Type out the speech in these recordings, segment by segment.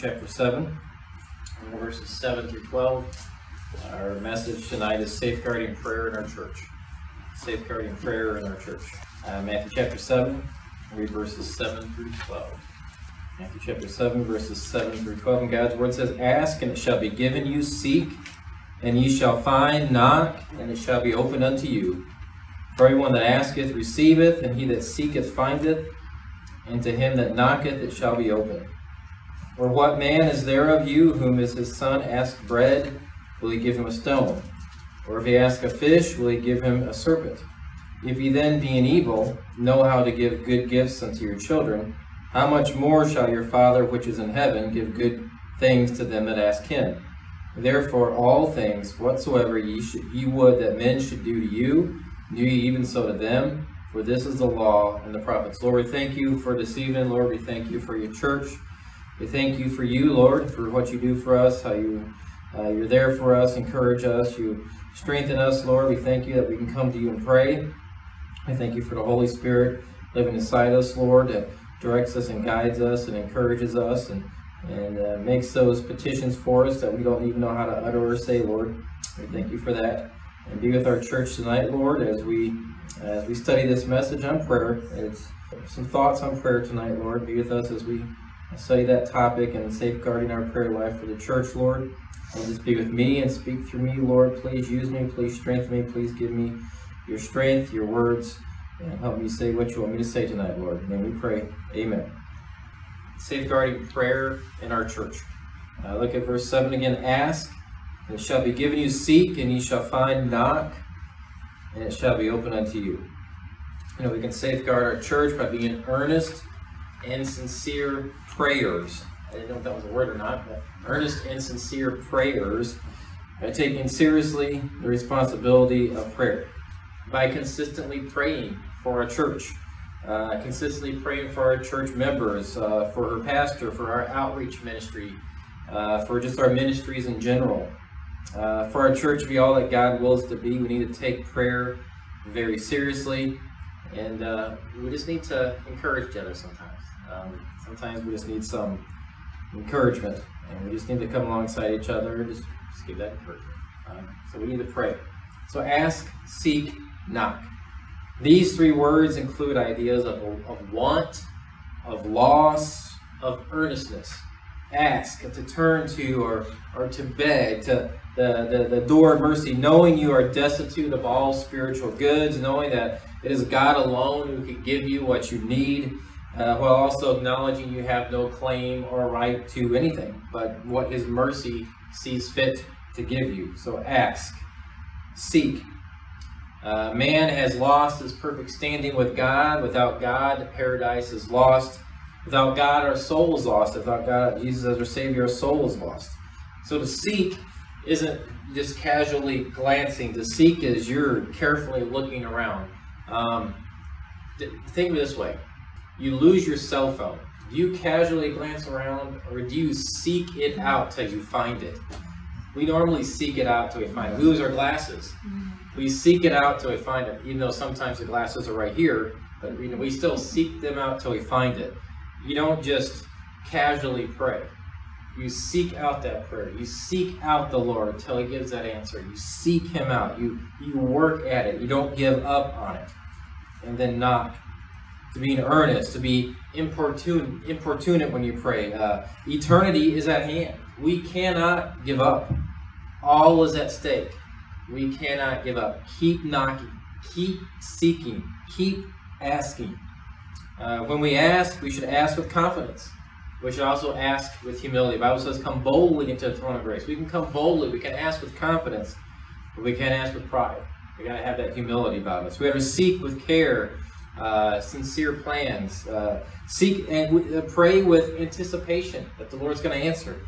chapter 7, verses 7 through 12. Our message tonight is safeguarding prayer in our church. Safeguarding prayer in our church. Uh, Matthew chapter 7, read verses 7 through 12. Matthew chapter 7, verses 7 through 12. And God's word says, Ask, and it shall be given you. Seek, and ye shall find. Knock, and it shall be opened unto you. For everyone that asketh receiveth, and he that seeketh findeth, and to him that knocketh it shall be opened. Or what man is there of you whom is his son ask bread, will he give him a stone? Or if he ask a fish, will he give him a serpent? If ye then, being evil, know how to give good gifts unto your children, how much more shall your Father which is in heaven give good things to them that ask him? Therefore all things whatsoever ye, should, ye would that men should do to you, do ye even so to them, for this is the law and the prophets. Lord, we thank you for this evening. Lord, we thank you for your church. We thank you for you, Lord, for what you do for us, how you uh, you're there for us, encourage us, you strengthen us, Lord. We thank you that we can come to you and pray. I thank you for the Holy Spirit living inside us, Lord, that directs us and guides us and encourages us and and uh, makes those petitions for us that we don't even know how to utter or say, Lord. We thank you for that. And be with our church tonight, Lord, as we as we study this message on prayer. It's some thoughts on prayer tonight, Lord. Be with us as we study that topic and safeguarding our prayer life for the church, Lord. And just be with me and speak through me, Lord. Please use me. Please strengthen me. Please give me your strength, your words, and help me say what you want me to say tonight, Lord. May we pray. Amen. Safeguarding prayer in our church. Uh, look at verse 7 again. Ask, and it shall be given you. Seek, and ye shall find. Knock, and it shall be open unto you. You know, we can safeguard our church by being earnest and sincere prayers. I didn't know if that was a word or not, but earnest and sincere prayers by taking seriously the responsibility of prayer. By consistently praying for our church, uh, consistently praying for our church members, uh, for our pastor, for our outreach ministry, uh, for just our ministries in general. Uh, for our church to be all that God wills to be, we need to take prayer very seriously, and uh, we just need to encourage each other sometimes. Um, sometimes we just need some encouragement, and we just need to come alongside each other and just, just give that encouragement. Um, so we need to pray. So ask, seek, knock. These three words include ideas of, of want, of loss, of earnestness. Ask, to turn to, or, or to beg, to the, the, the door of mercy, knowing you are destitute of all spiritual goods, knowing that it is God alone who can give you what you need, uh, while also acknowledging you have no claim or right to anything, but what His mercy sees fit to give you. So ask, seek. Uh, man has lost his perfect standing with God. Without God, paradise is lost. Without God, our soul is lost. Without God, Jesus as our Savior, our soul is lost. So to seek isn't just casually glancing. To seek is you're carefully looking around. Um, think of it this way you lose your cell phone. Do you casually glance around or do you seek it out till you find it? We normally seek it out till we find it. We lose our glasses. We seek it out till we find it, even though sometimes the glasses are right here, but you know, we still seek them out till we find it. You don't just casually pray. You seek out that prayer. You seek out the Lord until He gives that answer. You seek Him out. You you work at it. You don't give up on it. And then knock. To be in earnest, to be importune, importunate when you pray. Uh, eternity is at hand. We cannot give up. All is at stake. We cannot give up. Keep knocking. Keep seeking. Keep asking. Uh, when we ask, we should ask with confidence. We should also ask with humility. The Bible says, come boldly into the throne of grace. We can come boldly. We can ask with confidence, but we can't ask with pride. We got to have that humility about us. We have to seek with care, uh, sincere plans. Uh, seek and uh, pray with anticipation that the Lord's going to answer.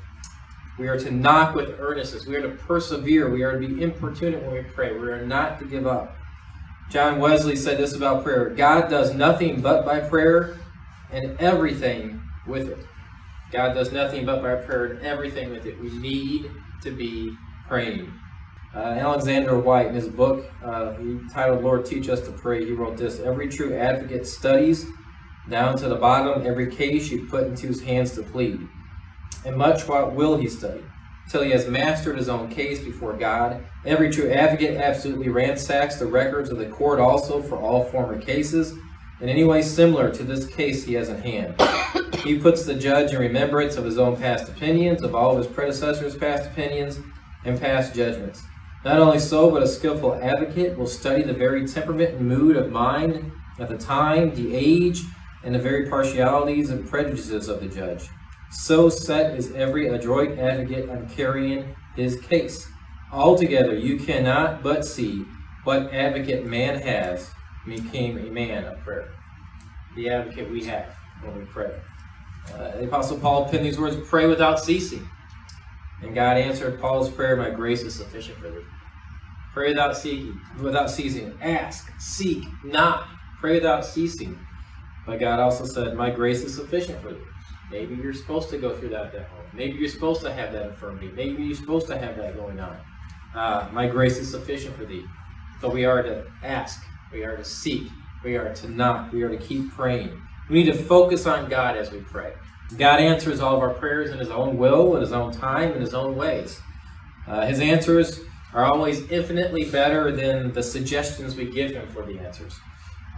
We are to knock with earnestness. We are to persevere. We are to be importunate when we pray. We are not to give up. John Wesley said this about prayer God does nothing but by prayer and everything with it. God does nothing but by prayer and everything with it. We need to be praying. Uh, Alexander Whyte, in his book, uh, he titled Lord Teach Us to Pray, he wrote this Every true advocate studies down to the bottom every case you put into his hands to plead. and much what will he study, till he has mastered his own case before God. Every true advocate absolutely ransacks the records of the court also for all former cases, in any way similar to this case he has in hand. He puts the judge in remembrance of his own past opinions, of all of his predecessors' past opinions, and past judgments. Not only so, but a skillful advocate will study the very temperament and mood of mind at the time, the age, and the very partialities and prejudices of the judge. So set is every adroit advocate on carrying his case. Altogether, you cannot but see what advocate man has became a man of prayer. The advocate we have when we pray. Uh, the Apostle Paul penned these words pray without ceasing. And God answered Paul's prayer, My grace is sufficient for thee. Pray without seeking, without ceasing. Ask, seek, knock. Pray without ceasing. But God also said, My grace is sufficient for thee. Maybe you're supposed to go through that at home. Maybe you're supposed to have that infirmity. Maybe you're supposed to have that going on. Uh, my grace is sufficient for thee. So we are to ask. We are to seek. We are to knock. We are to keep praying. We need to focus on God as we pray. God answers all of our prayers in His own will, in His own time, in His own ways. Uh, his answers are always infinitely better than the suggestions we give Him for the answers.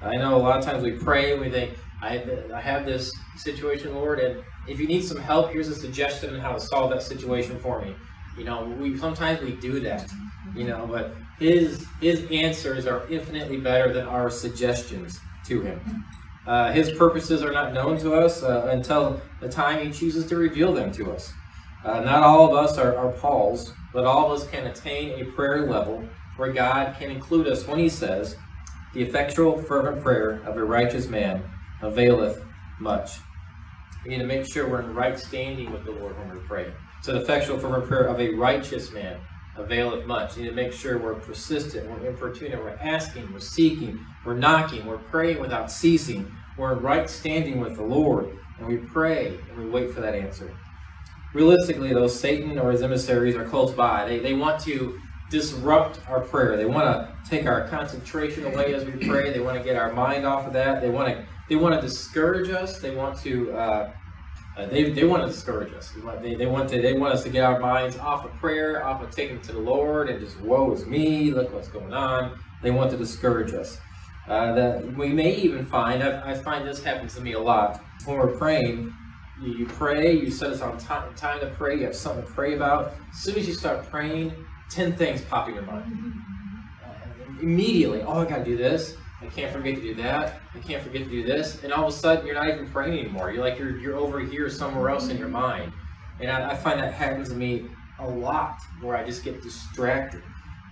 I know a lot of times we pray and we think, I, I have this situation, Lord, and if you need some help, here's a suggestion on how to solve that situation for me. You know, we sometimes we do that, you know, but his his answers are infinitely better than our suggestions to him. Uh, his purposes are not known to us uh, until the time he chooses to reveal them to us. Uh, not all of us are, are Paul's, but all of us can attain a prayer level where God can include us when he says, The effectual, fervent prayer of a righteous man availeth much. We need to make sure we're in right standing with the Lord when we're praying. So the effectual fervent prayer of a righteous man availeth much. We need to make sure we're persistent, we're importunate, we're asking, we're seeking, we're knocking, we're praying without ceasing. We're in right standing with the Lord, and we pray and we wait for that answer. Realistically, though, Satan or his emissaries are close by. They, they want to disrupt our prayer. They want to take our concentration away as we pray. They want to get our mind off of that. They want to they want to discourage us. They want to uh, uh, they, they want to discourage us. They, they want to they want us to get our minds off of prayer, off of taking to the Lord, and just woe is me. Look what's going on. They want to discourage us. Uh, that we may even find I, I, find this happens to me a lot when we're praying. You, you pray, you set aside time, time to pray. You have something to pray about. As soon as you start praying, ten things pop in your mind. Uh, immediately, oh, I got to do this. I can't forget to do that. I can't forget to do this. And all of a sudden, you're not even praying anymore. You're like you're you're over here somewhere else in your mind. And I, I find that happens to me a lot, where I just get distracted.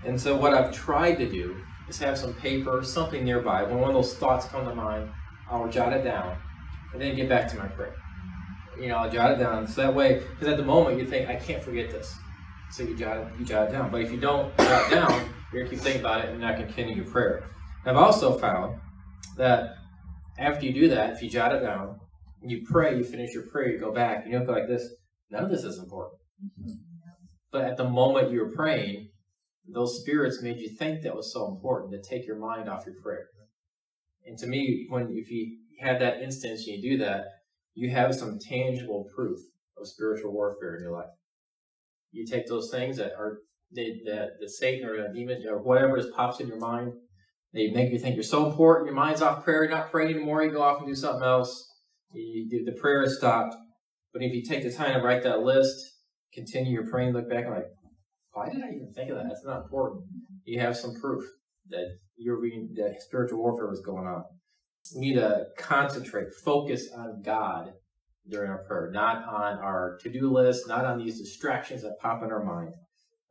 And so what I've tried to do is have some paper, something nearby. When one of those thoughts come to mind, I'll jot it down, and then get back to my prayer. You know, I'll jot it down. So that way, because at the moment you think I can't forget this, so you jot it, you jot it down. But if you don't jot it down, you're gonna keep thinking about it and not continue your prayer. I've also found that after you do that, if you jot it down, you pray, you finish your prayer, you go back, and you go like this. None of this is important. Mm-hmm. But at the moment you were praying, those spirits made you think that was so important to take your mind off your prayer. And to me, when if you have that instance and you do that, you have some tangible proof of spiritual warfare in your life. You take those things that are that the Satan or a demon or whatever just pops in your mind, they make you think you're so important, your mind's off prayer, you're not praying anymore, you go off and do something else. You, the prayer is stopped. But if you take the time to write that list, continue your praying, look back and like, why did I even think of that? That's not important. You have some proof that you're being that spiritual warfare was going on. We need to concentrate, focus on God during our prayer, not on our to-do list, not on these distractions that pop in our mind.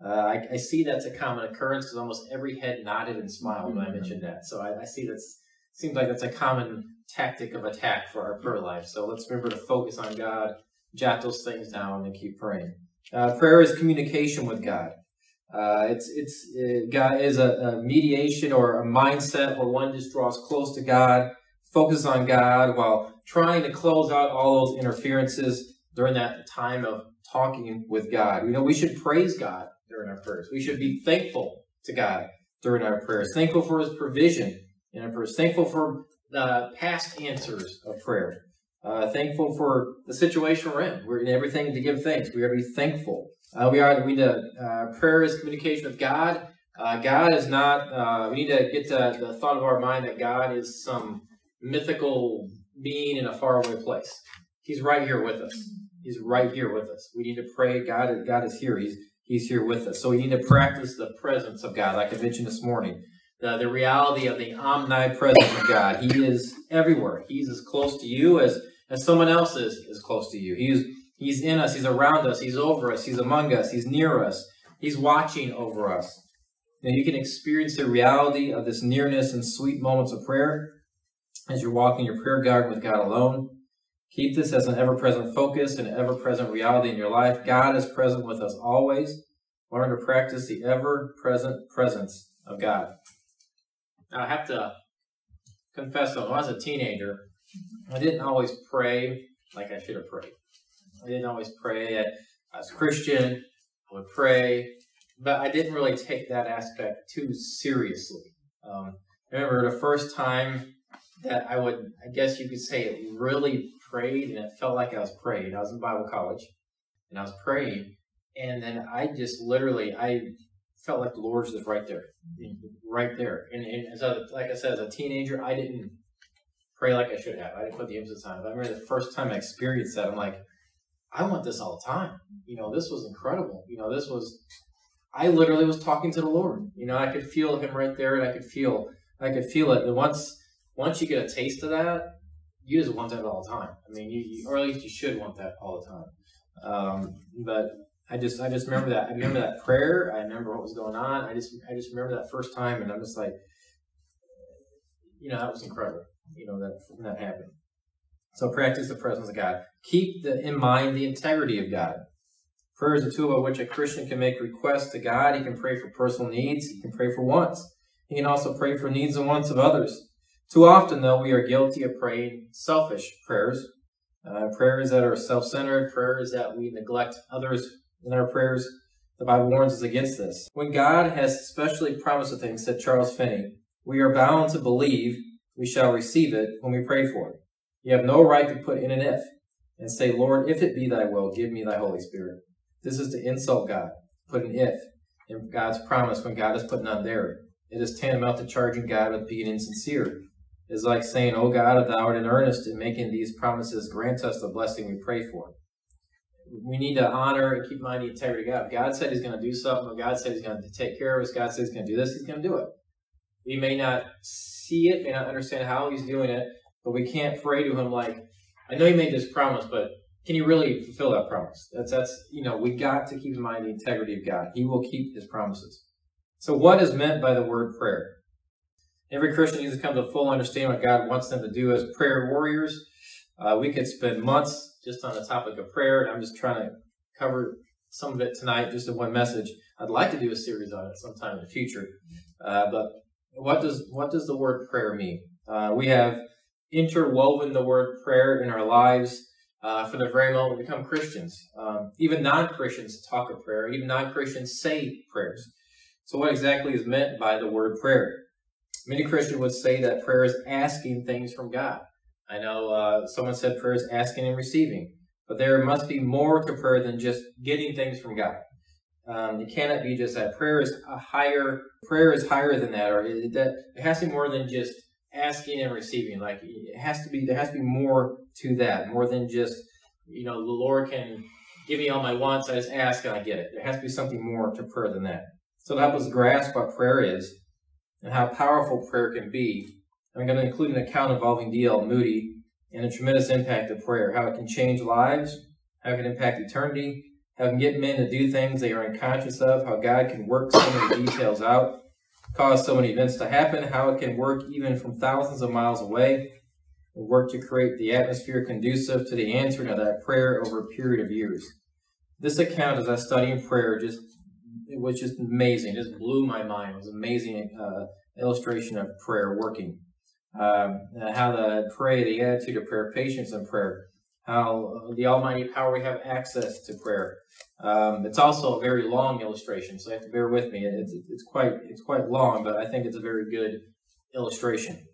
Uh, I, I, see that's a common occurrence because almost every head nodded and smiled when I mentioned that. So I, I see that seems like that's a common tactic of attack for our prayer life. So let's remember to focus on God, jot those things down, and keep praying. Uh, prayer is communication with God. Uh, it's it's uh, God is a, a, mediation or a mindset where one just draws close to God, focuses on God while trying to close out all those interferences during that time of talking with God. You know, we should praise God during our prayers. We should be thankful to God during our prayers, thankful for His provision in our prayers, thankful for the past answers of prayer. Uh, thankful for the situation we're in. We're in everything to give thanks. We are to be thankful. Uh, we are. We need to. Uh, prayer is communication with God. Uh, God is not. Uh, we need to get to the thought of our mind that God is some mythical being in a faraway place. He's right here with us. He's right here with us. We need to pray. God, God is here. He's He's here with us. So we need to practice the presence of God, like I mentioned this morning. The, the reality of the omnipresence of God. He is everywhere. He's as close to you as, as someone else is, is close to you. He's, he's in us. He's around us. He's over us. He's among us. He's near us. He's watching over us. Now you can experience the reality of this nearness in sweet moments of prayer as you're walking your prayer garden with God alone. Keep this as an ever present focus and ever present reality in your life. God is present with us always. Learn to practice the ever present presence of God. Now, I have to confess that when I was a teenager, I didn't always pray like I should have prayed. I didn't always pray. I was Christian, I would pray, but I didn't really take that aspect too seriously. Um, I remember the first time that I would, I guess you could say, really prayed, and it felt like I was praying. I was in Bible college, and I was praying, and then I just literally, I felt like the Lord was right there, right there. And, and as like I said, as a teenager, I didn't pray like I should have. I didn't put the emphasis on it. I remember the first time I experienced that, I'm like, I want this all the time. You know, this was incredible. You know, this was, I literally was talking to the Lord. You know, I could feel Him right there, and I could feel, I could feel it. And once, once you get a taste of that, you just want that all the time. I mean, you, you or at least you should want that all the time. Um, but I just, I just remember that. I remember that prayer. I remember what was going on. I just, I just remember that first time, and I'm just like, you know, that was incredible. You know that that happened. So practice the presence of God. Keep the, in mind the integrity of God. Prayer is a tool by which a Christian can make requests to God. He can pray for personal needs. He can pray for wants. He can also pray for needs and wants of others. Too often, though, we are guilty of praying selfish prayers, uh, prayers that are self-centered, prayers that we neglect others in our prayers. The Bible warns us against this. When God has specially promised a thing, said Charles Finney, we are bound to believe we shall receive it when we pray for it. You have no right to put in an if and say, Lord, if it be thy will, give me thy Holy Spirit. This is to insult God. Put an if in God's promise when God has put none there. It is tantamount to charging God with being insincere is like saying, O God, if thou art in earnest in making these promises, grant us the blessing we pray for. We need to honor and keep in mind the integrity of God. God said he's going to do something, God said he's going to take care of us, God said he's going to do this, he's going to do it. We may not see it, may not understand how he's doing it, but we can't pray to him like, I know you made this promise, but can you really fulfill that promise? That's, that's, you know, we got to keep in mind the integrity of God. He will keep his promises. So what is meant by the word prayer? Every Christian needs to come to a full understanding of what God wants them to do as prayer warriors. Uh, we could spend months just on the topic of prayer, and I'm just trying to cover some of it tonight, just in one message. I'd like to do a series on it sometime in the future. Uh, but what does what does the word prayer mean? Uh, we have interwoven the word prayer in our lives uh, from the very moment we become Christians. Um, even non-Christians talk of prayer. Even non-Christians say prayers. So, what exactly is meant by the word prayer? Many Christians would say that prayer is asking things from God. I know uh, someone said prayer is asking and receiving, but there must be more to prayer than just getting things from God. Um, it cannot be just that. Prayer is a higher. Prayer is higher than that, or it, that it has to be more than just asking and receiving. Like it has to be. There has to be more to that, more than just you know the Lord can give me all my wants. I just ask and I get it. There has to be something more to prayer than that. So to help us grasp what prayer is, and how powerful prayer can be. I'm going to include an account involving D.L. Moody and the tremendous impact of prayer, how it can change lives, how it can impact eternity, how it can get men to do things they are unconscious of, how God can work so many details out, cause so many events to happen, how it can work even from thousands of miles away, and work to create the atmosphere conducive to the answering of that prayer over a period of years. This account, as I study in prayer, just it was just amazing. It just blew my mind. It was amazing uh, illustration of prayer working. Um, how the pray, the attitude of prayer, patience in prayer, how the Almighty power we have access to prayer. Um, it's also a very long illustration, so you have to bear with me. It's, it's quite it's quite long, but I think it's a very good illustration.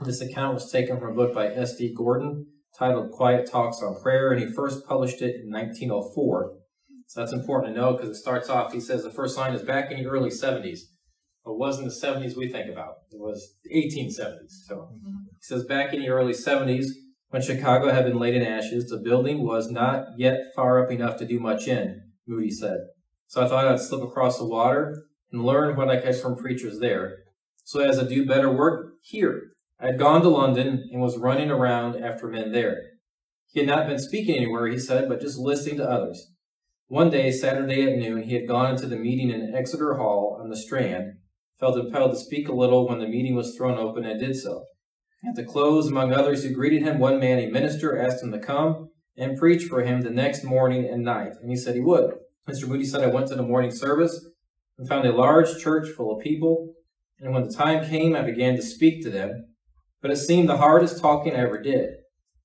This account was taken from a book by S.D. Gordon titled Quiet Talks on Prayer, and he first published it in 1904. So that's important to know because it starts off, he says the first line is back in the early 70s. It wasn't the 70s we think about, it was the 1870s. So mm-hmm. he says back in the early 70s, when Chicago had been laid in ashes, the building was not yet far up enough to do much in, Moody said. So I thought I'd slip across the water and learn what I could from preachers there, so as to do better work here. I had gone to London and was running around after men there. He had not been speaking anywhere, he said, but just listening to others. One day, Saturday at noon, he had gone into the meeting in Exeter Hall on the Strand, felt impelled to speak a little when the meeting was thrown open and did so. At the close, among others who greeted him, one man, a minister, asked him to come and preach for him the next morning and night, and he said he would. Mr. Moody said, I went to the morning service and found a large church full of people, and when the time came, I began to speak to them, but it seemed the hardest talking I ever did.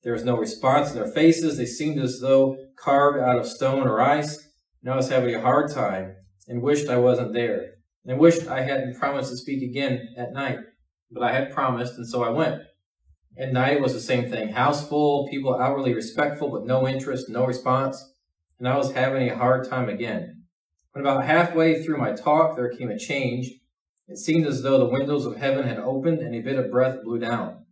There was no response in their faces. They seemed as though carved out of stone or ice, and I was having a hard time and wished I wasn't there, and wished I hadn't promised to speak again at night. But I had promised, and so I went. At night it was the same thing. House full, people outwardly respectful, but no interest, no response and I was having a hard time again. When about halfway through my talk, there came a change. It seemed as though the windows of heaven had opened and a bit of breath blew down.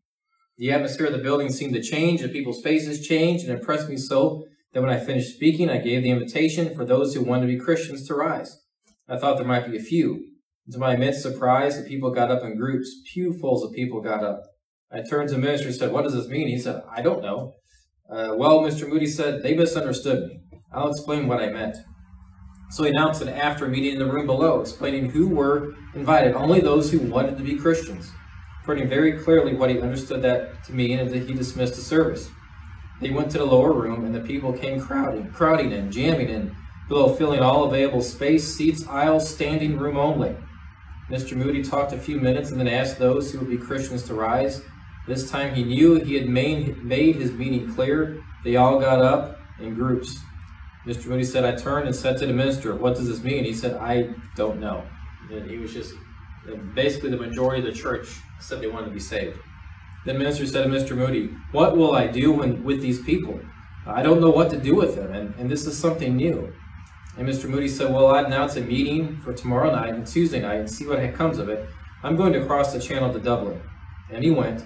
The atmosphere of the building seemed to change, and people's faces changed, and impressed me so that when I finished speaking, I gave the invitation for those who wanted to be Christians to rise. I thought there might be a few. To my immense surprise, the people got up in groups. Pewfuls of people got up. I turned to the minister and said, What does this mean? He said, I don't know. Uh, well, Mr. Moody said, They misunderstood me. I'll explain what I meant. So he announced an after meeting in the room below, explaining who were invited, only those who wanted to be Christians, putting very clearly what he understood that to mean and that he dismissed the service. They went to the lower room and the people came crowding, crowding in, jamming in, below filling all available space, seats, aisles, standing room only. Mr. Moody talked a few minutes and then asked those who would be Christians to rise. This time he knew he had made, made his meaning clear. They all got up in groups. Mr. Moody said, I turned and said to the minister, What does this mean? He said, I don't know. And he was just, basically, the majority of the church said they wanted to be saved. The minister said to Mr. Moody, What will I do when, with these people? I don't know what to do with them, and, and this is something new. And Mr. Moody said, Well, I'd announce a meeting for tomorrow night and Tuesday night and see what comes of it. I'm going to cross the channel to Dublin. And he went.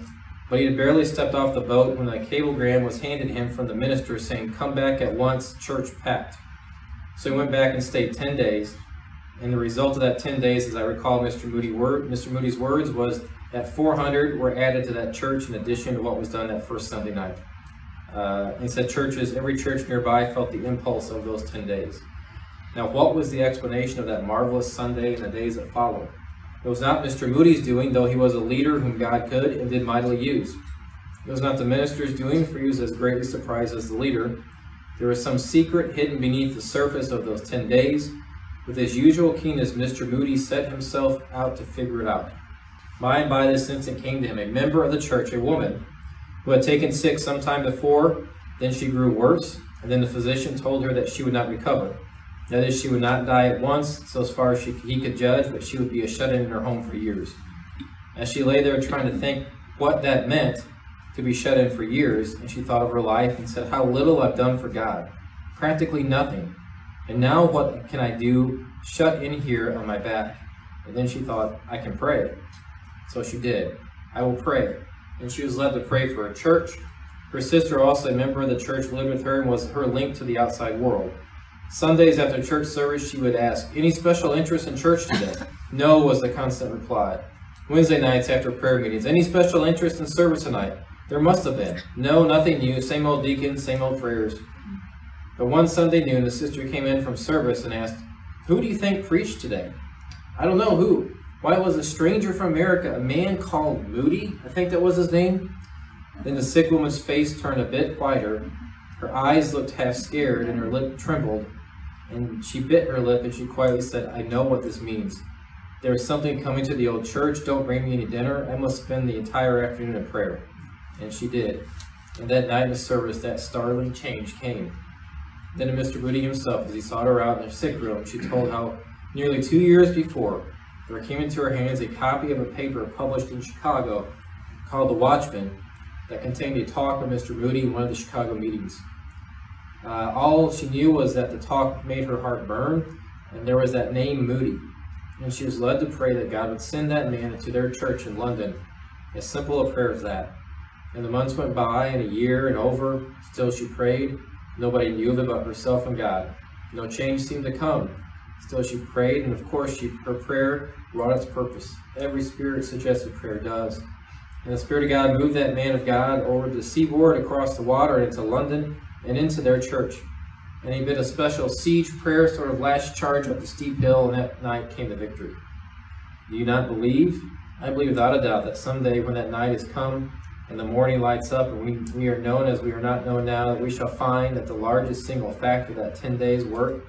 But he had barely stepped off the boat when a cablegram was handed him from the minister saying, Come back at once, church packed. So he went back and stayed 10 days. And the result of that 10 days, as I recall Mr. Moody word, Mr. Moody's words, was that 400 were added to that church in addition to what was done that first Sunday night. Uh, he said churches, every church nearby felt the impulse of those 10 days. Now, what was the explanation of that marvelous Sunday and the days that followed? It was not Mr. Moody's doing, though he was a leader whom God could and did mightily use. It was not the minister's doing, for he was as greatly surprised as the leader. There was some secret hidden beneath the surface of those ten days. With his usual keenness, Mr. Moody set himself out to figure it out. By and by this instant came to him a member of the church, a woman, who had taken sick some time before. Then she grew worse, and then the physician told her that she would not recover. That is, she would not die at once, so as far as she, he could judge, but she would be a shut-in in her home for years. As she lay there trying to think what that meant to be shut in for years, and she thought of her life and said, How little I've done for God. Practically nothing. And now what can I do shut in here on my back? And then she thought, I can pray. So she did. I will pray. And she was led to pray for a church. Her sister, also a member of the church, lived with her and was her link to the outside world. Sundays after church service, she would ask, Any special interest in church today? No, was the constant reply. Wednesday nights after prayer meetings, Any special interest in service tonight? There must have been. No, nothing new. Same old deacons, same old prayers. But one Sunday noon, the sister came in from service and asked, Who do you think preached today? I don't know who. Why, was a stranger from America, a man called Moody, I think that was his name. Then the sick woman's face turned a bit whiter. Her eyes looked half scared, and her lip trembled. And she bit her lip and she quietly said, I know what this means. There is something coming to the old church. Don't bring me any dinner. I must spend the entire afternoon in prayer. And she did. And that night in the service, that startling change came. Then to Mr. Moody himself, as he sought her out in her sick room, she told how nearly two years before, there came into her hands a copy of a paper published in Chicago called The Watchman that contained a talk of Mr. Moody in one of the Chicago meetings. Uh, all she knew was that the talk made her heart burn, and there was that name Moody. And she was led to pray that God would send that man into their church in London. As simple a prayer as that. And the months went by, and a year and over, still she prayed. Nobody knew of it but herself and God. No change seemed to come. Still she prayed, and of course she, her prayer wrought its purpose. Every spirit-suggested prayer does. And the Spirit of God moved that man of God over the seaboard, across the water, into London, and into their church. And he bid a special siege prayer, sort of last charge up the steep hill, and that night came the victory. Do you not believe? I believe without a doubt that someday when that night is come, and the morning lights up, and we, we are known as we are not known now, that we shall find that the largest single factor of that 10 days' work,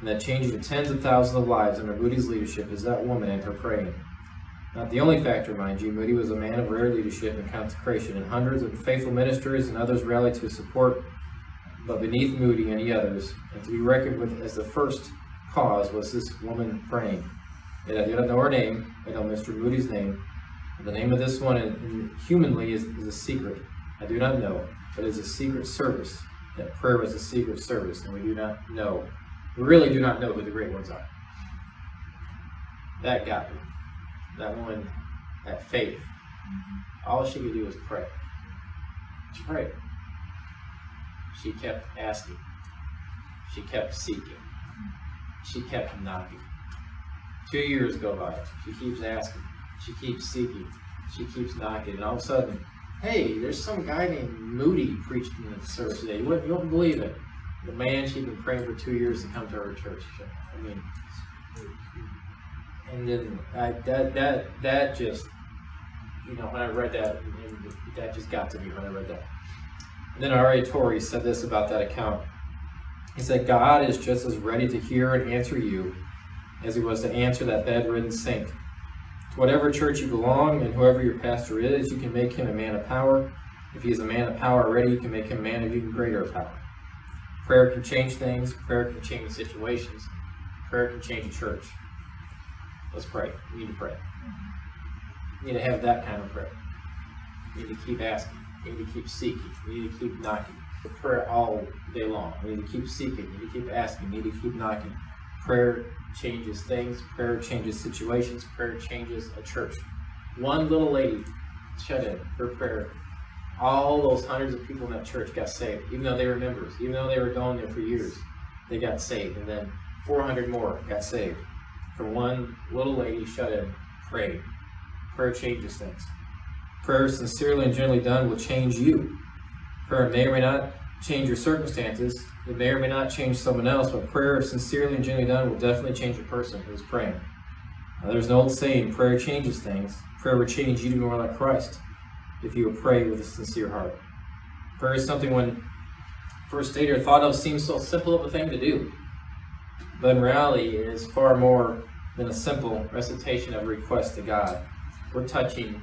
and that changing tens of thousands of lives under Moody's leadership is that woman and her praying. Not the only factor, mind you, Moody was a man of rare leadership and consecration, and hundreds of faithful ministers and others rallied to his support. But beneath Moody and the others, and to be reckoned with as the first cause, was this woman praying. And I do not know her name, I know Mr. Moody's name. The name of this one, humanly, is, is a secret. I do not know, but it's a secret service. That prayer was a secret service, and we do not know. Really do not know who the great ones are. That got me that woman had faith. All she could do was pray. She prayed. She kept asking. She kept seeking. She kept knocking. Two years go by. She keeps asking. She keeps seeking. She keeps knocking. And all of a sudden, hey, there's some guy named Moody preached in the service today. You wouldn't, you wouldn't believe it. The man she'd been praying for two years to come to her church. I mean, and then I, that that that just you know when I read that that just got to me when I read that. And then R.A. Torrey said this about that account. He said, God is just as ready to hear and answer you as he was to answer that bedridden saint. To whatever church you belong and whoever your pastor is, you can make him a man of power. If he is a man of power already, you can make him a man of even greater power. Prayer can change things. Prayer can change situations. Prayer can change a church. Let's pray. We need to pray. We need to have that kind of prayer. We need to keep asking. We need to keep seeking. We need to keep knocking. Prayer all day long. We need to keep seeking. We need to keep asking. We need to keep knocking. Prayer changes things. Prayer changes situations. Prayer changes a church. One little lady shut in her prayer. All those hundreds of people in that church got saved, even though they were members, even though they were going there for years. They got saved, and then 400 more got saved for one little lady shut in, prayed. Prayer changes things. Prayer sincerely and generally done will change you. Prayer may or may not change your circumstances. It may or may not change someone else, but prayer sincerely and generally done will definitely change a person who's praying. Now, there's an old saying, prayer changes things. Prayer will change you to be more like Christ if you will pray with a sincere heart. Prayer is something when first stated or thought of seems so simple of a thing to do but in reality it is far more than a simple recitation of a request to God. We're touching,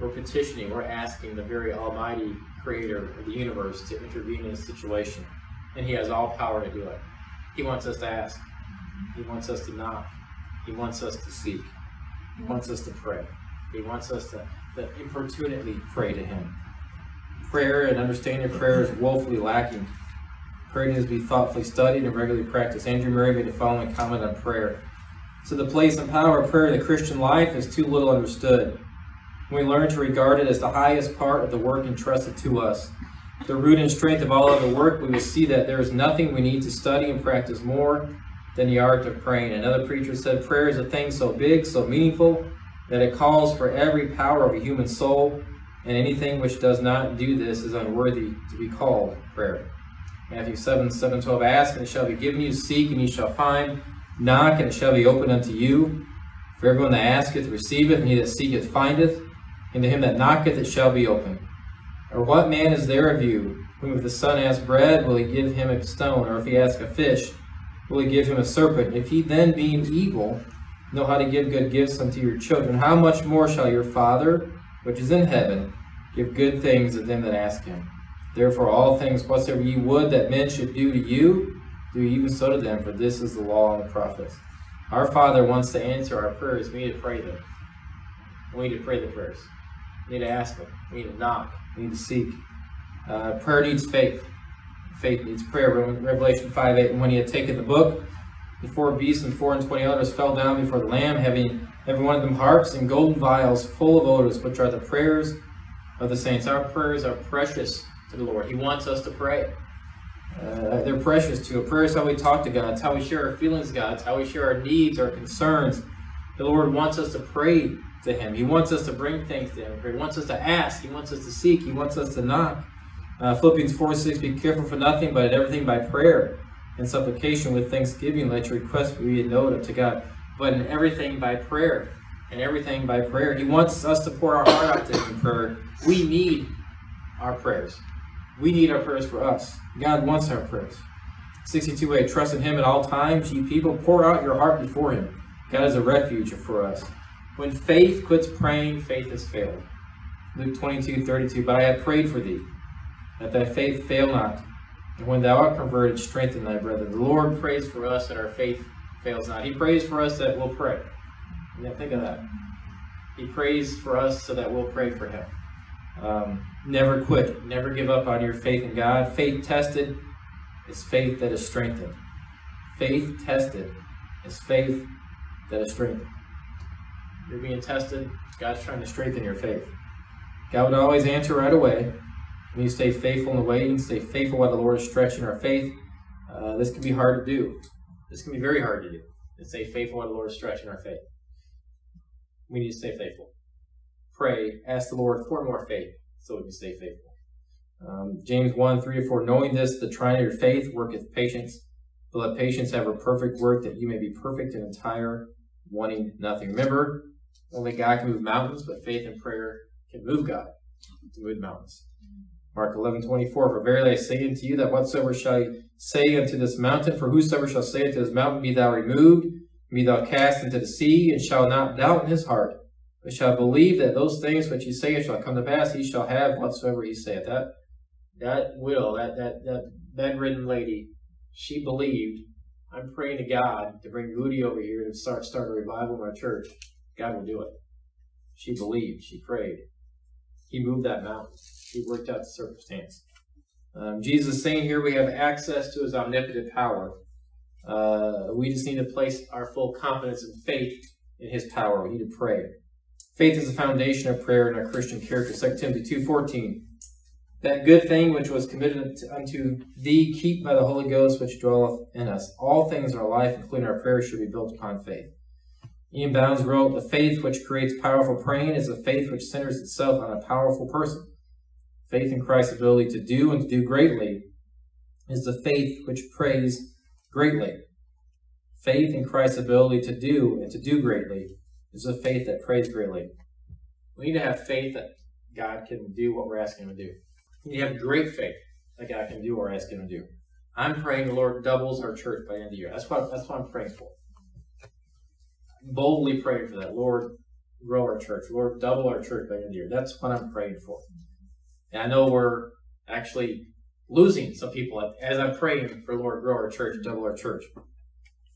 we're petitioning, we're asking the very almighty creator of the universe to intervene in a situation. And he has all power to do it. He wants us to ask. He wants us to knock. He wants us to seek. He wants us to pray. He wants us to, to importunately pray to him. Prayer and understanding of prayer is woefully lacking Prayer needs to be thoughtfully studied and regularly practiced. Andrew Murray made the following comment on prayer. So the place and power of prayer in the Christian life is too little understood. We learn to regard it as the highest part of the work entrusted to us, the root and strength of all other work, we will see that there is nothing we need to study and practice more than the art of praying. Another preacher said, Prayer is a thing so big, so meaningful, that it calls for every power of a human soul, and anything which does not do this is unworthy to be called prayer. Matthew 7, 7, 12, Ask, and it shall be given you. Seek, and ye shall find. Knock, and it shall be opened unto you. For everyone that asketh receiveth, and he that seeketh findeth. And to him that knocketh it shall be opened. Or what man is there of you, whom if the son ask bread, will he give him a stone? Or if he ask a fish, will he give him a serpent? If he then, being evil, know how to give good gifts unto your children, how much more shall your Father, which is in heaven, give good things to them that ask him? Therefore, all things whatsoever ye would that men should do to you, do even so to them, for this is the law and the prophets. Our Father wants to answer our prayers. We need to pray them. We need to pray the prayers. We need to ask them. We need to knock. We need to seek. Uh, prayer needs faith. Faith needs prayer. Revelation 5 8. And when he had taken the book, the four beasts and four and twenty elders fell down before the Lamb, having every one of them harps and golden vials full of odors, which are the prayers of the saints. Our prayers are precious to the Lord. He wants us to pray. Uh, they're precious to. A prayer is how we talk to God. It's how we share our feelings, God. It's how we share our needs, our concerns. The Lord wants us to pray to Him. He wants us to bring things to Him. He wants us to ask. He wants us to seek. He wants us to knock. Uh, Philippians 4 6, be careful for nothing, but everything by prayer and supplication with thanksgiving. Let your request be known to God. But in everything by prayer. And everything by prayer. He wants us to pour our heart out to Him in prayer. We need our prayers. We need our prayers for us. God wants our prayers. 62a, trust in Him at all times. Ye people, pour out your heart before Him. God is a refuge for us. When faith quits praying, faith has failed. Luke 22, 32, But I have prayed for thee, that thy faith fail not. And when thou art converted, strengthen thy brethren. The Lord prays for us that our faith fails not. He prays for us that we'll pray. Now think of that. He prays for us so that we'll pray for Him. Um, never quit. Never give up on your faith in God. Faith tested is faith that is strengthened. Faith tested is faith that is strengthened. You're being tested. God's trying to strengthen your faith. God would always answer right away. When you stay faithful in the waiting, stay faithful while the Lord is stretching our faith. Uh, this can be hard to do. This can be very hard to do. To stay faithful while the Lord is stretching our faith. We need to stay faithful pray, ask the Lord for more faith so we can stay faithful. Um, James 1 3 or 4 Knowing this, the trying of your faith worketh patience, but let patience have a perfect work that you may be perfect and entire, wanting nothing. Remember, only God can move mountains, but faith and prayer can move God to move mountains. Mark eleven twenty four. For verily I say unto you that whatsoever shall say unto this mountain, for whosoever shall say unto this mountain, Be thou removed, be thou cast into the sea, and shall not doubt in his heart, but shall believe that those things which he saith shall come to pass, he shall have whatsoever he saith. That that will, that that that bedridden lady, she believed. I'm praying to God to bring Rudy over here to start start a revival in our church. God will do it. She believed. She prayed. He moved that mountain. He worked out the circumstance. Um, Jesus is saying here we have access to his omnipotent power. Uh, we just need to place our full confidence and faith in his power. We need to pray. Faith is the foundation of prayer in our Christian character. 2 Timothy 2.14 That good thing which was committed unto thee, keep by the Holy Ghost which dwelleth in us. All things in our life, including our prayers, should be built upon faith. E.M. Bounds wrote, The faith which creates powerful praying is a faith which centers itself on a powerful person. Faith in Christ's ability to do and to do greatly is the faith which prays greatly. Faith in Christ's ability to do and to do greatly is the faith that prays greatly. We need to have faith that God can do what we're asking Him to do. We need to have great faith that God can do what we're asking Him to do. I'm praying the Lord doubles our church by the end of the year. That's what that's what I'm praying for. Boldly praying for that. Lord, grow our church. Lord, double our church by the end of the year. That's what I'm praying for. And I know we're actually losing some people as I'm praying for Lord, grow our church, double our church.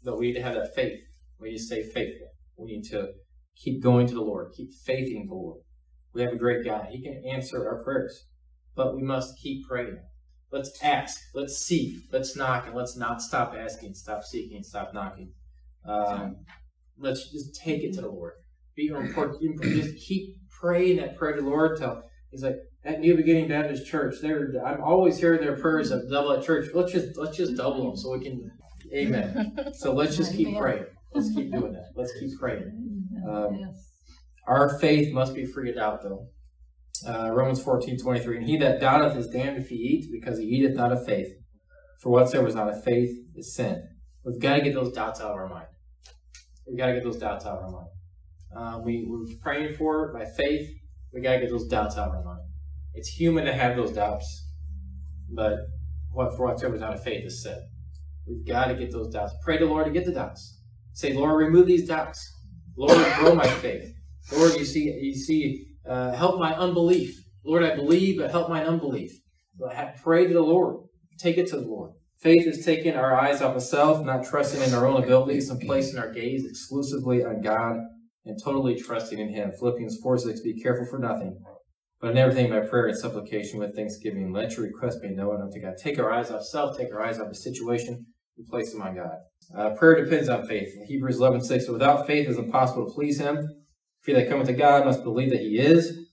But we need to have that faith. We need to stay faithful. We need to keep going to the Lord, keep faithing the Lord. We have a great God. He can answer our prayers, but we must keep praying. Let's ask, let's seek, let's knock, and let's not stop asking, stop seeking, stop knocking. Um, let's just take it to the Lord. Be important. Just keep praying that prayer to the Lord till He's like at New Beginning Baptist Church. There, I'm always hearing their prayers of double at church. Let's just let's just double them so we can. Amen. So let's just keep praying. Let's keep doing that. Let's keep praying. Um. Our faith must be freed out, though. Uh, Romans 14, 23. And he that doubteth is damned if he eat, because he eateth not of faith. For whatsoever is not of faith is sin. We've got to get those doubts out of our mind. We've got to get those doubts out of our mind. Uh, we, we're praying for it by faith. we got to get those doubts out of our mind. It's human to have those doubts, but what for whatsoever is not of faith is said. We've got to get those doubts. Pray to the Lord to get the doubts. Say, Lord, remove these doubts. Lord, grow my faith. Lord, you see, you see, uh, help my unbelief. Lord, I believe, but help my unbelief. Pray to the Lord. Take it to the Lord. Faith is taking our eyes off of self, not trusting in our own abilities, and placing our gaze exclusively on God and totally trusting in Him. Philippians 4 6, be careful for nothing, But in everything by prayer and supplication with thanksgiving, let your request be known unto God. Take our eyes off self, take our eyes off the situation, and place them on God. Uh, prayer depends on faith. Hebrews 11, 6, so without faith it is impossible to please him. He that cometh to God must believe that he is,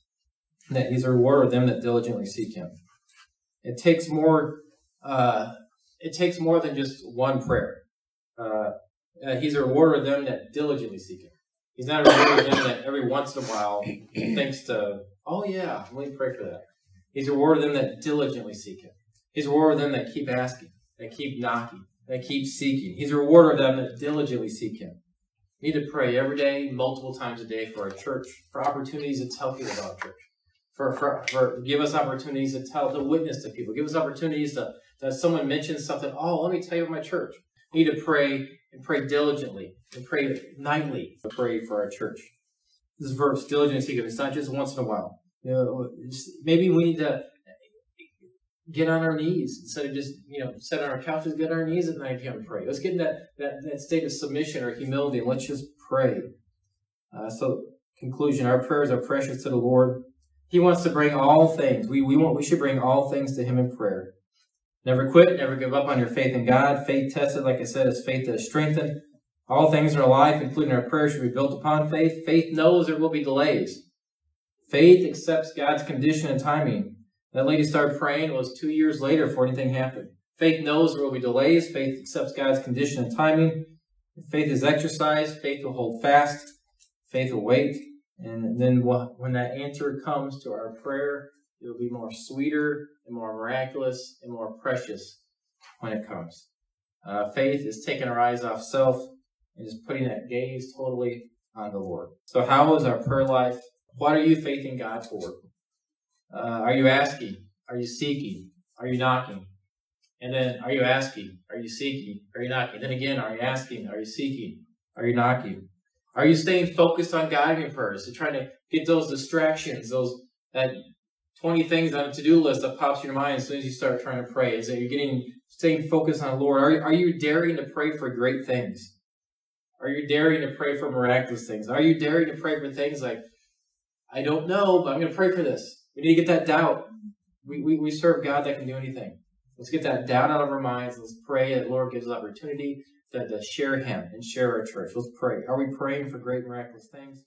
that he's a rewarder of them that diligently seek him. It takes more, uh, it takes more than just one prayer. Uh, uh, he's a rewarder of them that diligently seek him. He's not a rewarder of them that every once in a while thinks to, oh yeah, let me pray for that. He's a rewarder of them that diligently seek him. He's a rewarder of them that keep asking, that keep knocking, that keep seeking. He's a rewarder of them that diligently seek him. We need to pray every day, multiple times a day for our church, for opportunities to tell people about church. For, for, for give us opportunities to tell to witness to people. Give us opportunities to that someone mentions something. Oh, let me tell you about my church. We need to pray and pray diligently and pray nightly to pray for our church. This verse, diligently seek It's not just once in a while. You know, maybe we need to get on our knees instead of just you know sit on our couches. Get on our knees at night and pray. Let's get in that, that that state of submission or humility and let's just pray. Uh, so, conclusion: Our prayers are precious to the Lord. He wants to bring all things. We we want we should bring all things to Him in prayer. Never quit. Never give up on your faith in God. Faith tested, like I said, is faith that is strengthened. All things in our life, including our prayers, should be built upon faith. Faith knows there will be delays. Faith accepts God's condition and timing. That lady started praying. It was two years later before anything happened. Faith knows there will be delays. Faith accepts God's condition and timing. Faith is exercised. Faith will hold fast. Faith will wait. And then when that answer comes to our prayer, it will be more sweeter and more miraculous and more precious when it comes. Uh, faith is taking our eyes off self and just putting that gaze totally on the Lord. So, how is our prayer life? What are you faithing God for? Uh, are you asking? Are you seeking? Are you knocking? And then, are you asking? Are you seeking? Are you knocking? Then again, are you asking? Are you seeking? Are you knocking? Are you staying focused on God in prayers? So trying to get those distractions, those that 20 things on a to-do list that pops in your mind as soon as you start trying to pray. Is that you're getting staying focused on the Lord? Are, are you daring to pray for great things? Are you daring to pray for miraculous things? Are you daring to pray for things like, I don't know, but I'm going to pray for this? We need to get that doubt. We, we, we serve God that can do anything. Let's get that doubt out of our minds. Let's pray that Lord gives us opportunity to, to share Him and share our church. Let's pray. Are we praying for great miraculous things?